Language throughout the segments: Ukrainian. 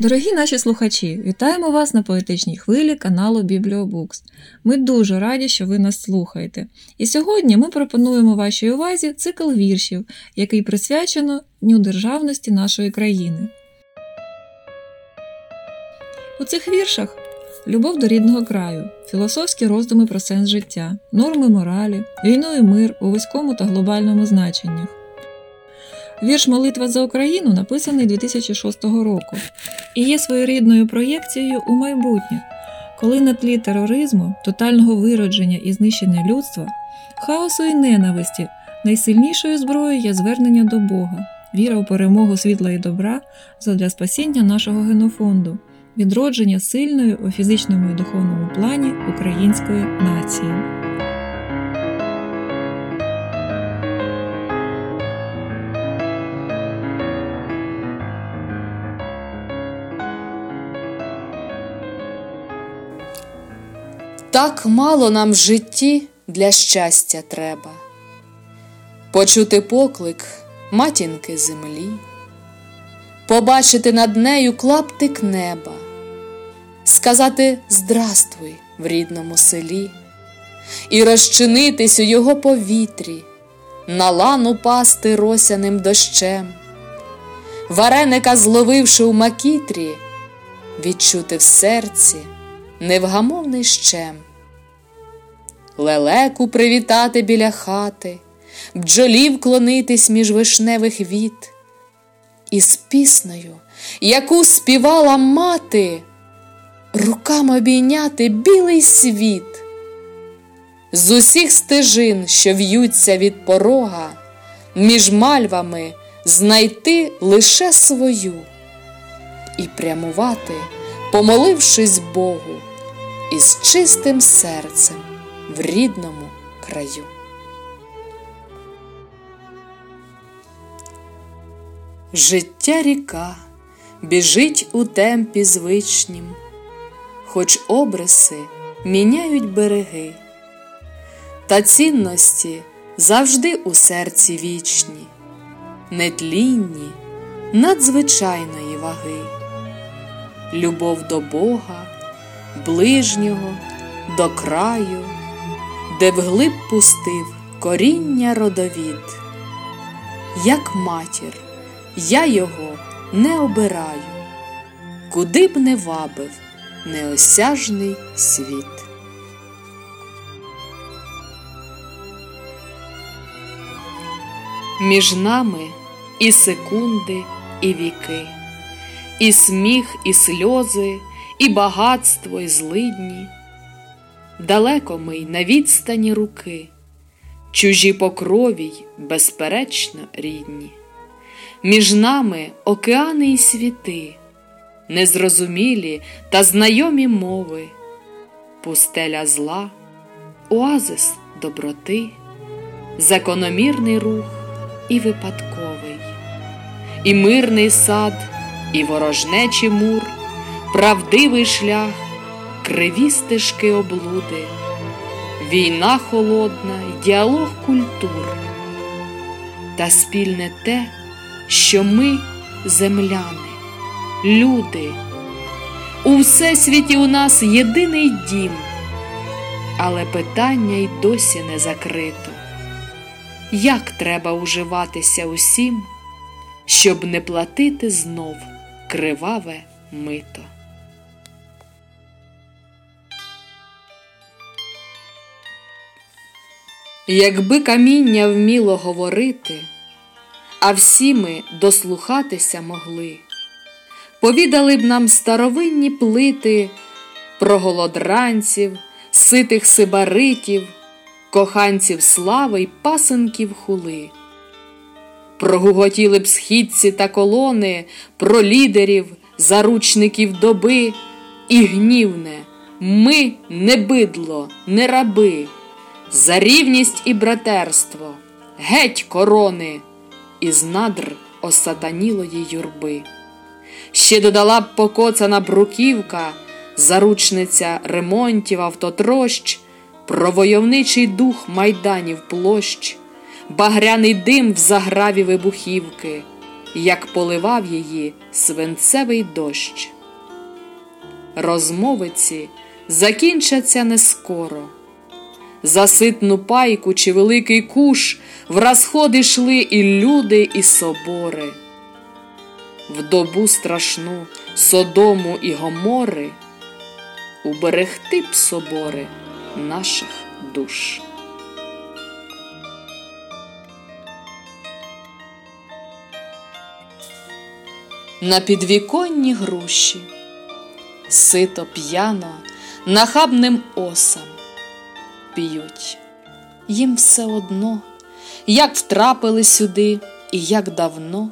Дорогі наші слухачі, вітаємо вас на поетичній хвилі каналу Бібліобукс. Ми дуже раді, що ви нас слухаєте. І сьогодні ми пропонуємо вашій увазі цикл віршів, який присвячено Дню Державності нашої країни. У цих віршах любов до рідного краю, філософські роздуми про сенс життя, норми моралі, війну і мир у вузькому та глобальному значеннях. Вірш Молитва за Україну написаний 2006 року і є своєрідною проєкцією у майбутнє, коли на тлі тероризму, тотального виродження і знищення людства, хаосу і ненависті найсильнішою зброєю є звернення до Бога, віра у перемогу світла і добра задля спасіння нашого генофонду, відродження сильної у фізичному і духовному плані української нації. Так мало нам в житті для щастя треба, почути поклик матінки землі, побачити над нею клаптик неба, сказати Здравствуй в рідному селі і розчинитись у його повітрі, на лану пасти росяним дощем, вареника зловивши у макітрі, відчути в серці невгамовний щем, лелеку привітати біля хати, бджолі вклонитись між вишневих віт, і з піснею, яку співала мати, руками обійняти білий світ, з усіх стежин, що в'ються від порога, між мальвами знайти лише свою і прямувати, помолившись Богу із чистим серцем в рідному краю. Життя ріка біжить у темпі звичнім, хоч обриси міняють береги, та цінності завжди у серці вічні, нетлінні надзвичайної ваги, любов до Бога ближнього до краю, де вглиб пустив коріння родовід. Як матір, я його не обираю, куди б не вабив неосяжний світ. Між нами і секунди, і віки, і сміх, і сльози і багатство, і злидні, далеко ми й на відстані руки, чужі по крові й безперечно рідні, між нами океани й світи, незрозумілі та знайомі мови, пустеля зла, оазис доброти, закономірний рух і випадковий, і мирний сад, і ворожнечий мур правдивий шлях, криві стежки облуди, війна холодна діалог культур, та спільне те, що ми земляни, люди, у всесвіті у нас єдиний дім, але питання й досі не закрито. Як треба уживатися усім, щоб не платити знов криваве мито? Якби каміння вміло говорити, а всі ми дослухатися могли, повідали б нам старовинні плити про голодранців, ситих сибаритів, коханців слави й пасенків хули, прогуготіли б східці та колони, про лідерів, заручників доби і гнівне ми не бидло, не раби за рівність і братерство, геть корони, із надр осатанілої юрби. Ще додала б покоцана бруківка, заручниця ремонтів автотрощ, про войовничий дух майданів площ, багряний дим в заграві вибухівки, як поливав її свинцевий дощ. Розмовиці закінчаться не скоро. За ситну пайку чи великий куш в розход ішли і люди, і собори. В добу страшну Содому і Гомори уберегти б собори наших душ. На підвіконні груші, сито п'яно, нахабним осам п'ють. Їм все одно, як втрапили сюди і як давно,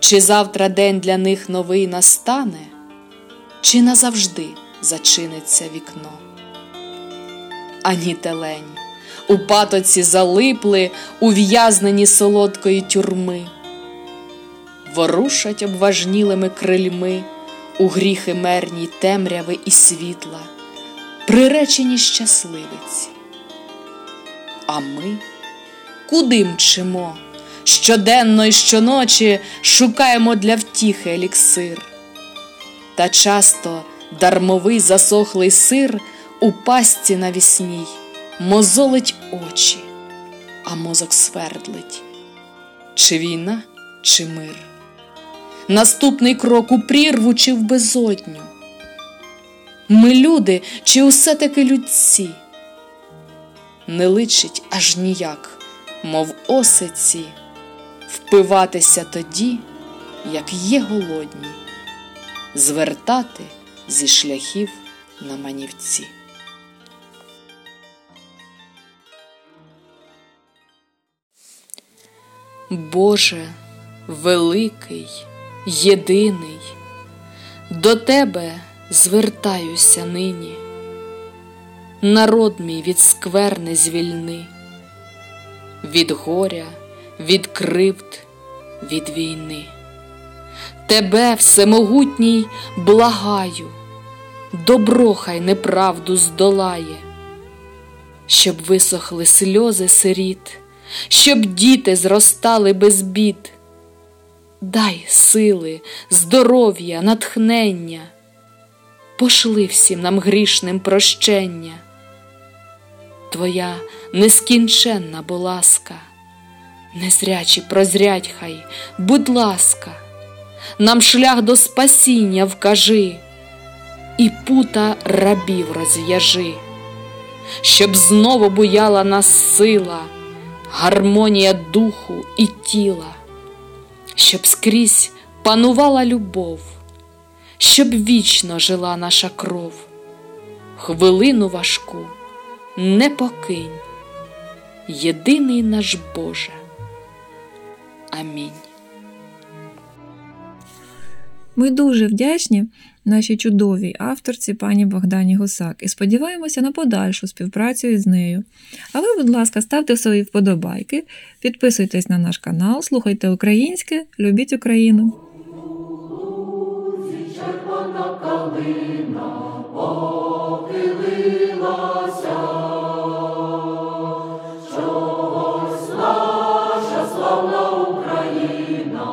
чи завтра день для них новий настане, чи назавжди зачиниться вікно. Ані телень, у патоці залипли, ув'язнені солодкої тюрми, ворушать обважнілими крильми у гріхи мерній темряви і світла, приречені щасливиці. А ми куди мчимо? Щоденно і щоночі шукаємо для втіхи еліксир. Та часто дармовий засохлий сир у пастці навісній мозолить очі, а мозок свердлить. Чи війна, чи мир? Наступний крок у прірву чи в безодню? Ми люди, чи усе таки людці? Не личить аж ніяк, мов осиці, впиватися тоді, як є голодні, звертати зі шляхів на манівці. Боже, великий, єдиний, до Тебе звертаюся нині. Народ мій від скверни звільни, від горя, від кривд, від війни. Тебе, всемогутній, благаю, добро хай неправду здолає, щоб висохли сльози сиріт, щоб діти зростали без бід. Дай сили, здоров'я, натхнення, пошли всім нам грішним прощення. Твоя нескінченна бо ласка, незрячі прозрять хай, будь ласка, нам шлях до спасіння вкажи, і пута рабів розв'яжи, щоб знову буяла нас сила, гармонія духу і тіла, щоб скрізь панувала любов, щоб вічно жила наша кров, хвилину важку не покинь, єдиний наш Боже. Амінь. Ми дуже вдячні нашій чудовій авторці пані Богдані Гусак і сподіваємося на подальшу співпрацю із нею. А ви, будь ласка, ставте свої вподобайки, підписуйтесь на наш канал, слухайте українське, любіть Україну. калина похилилася, чогось наша славна Україна.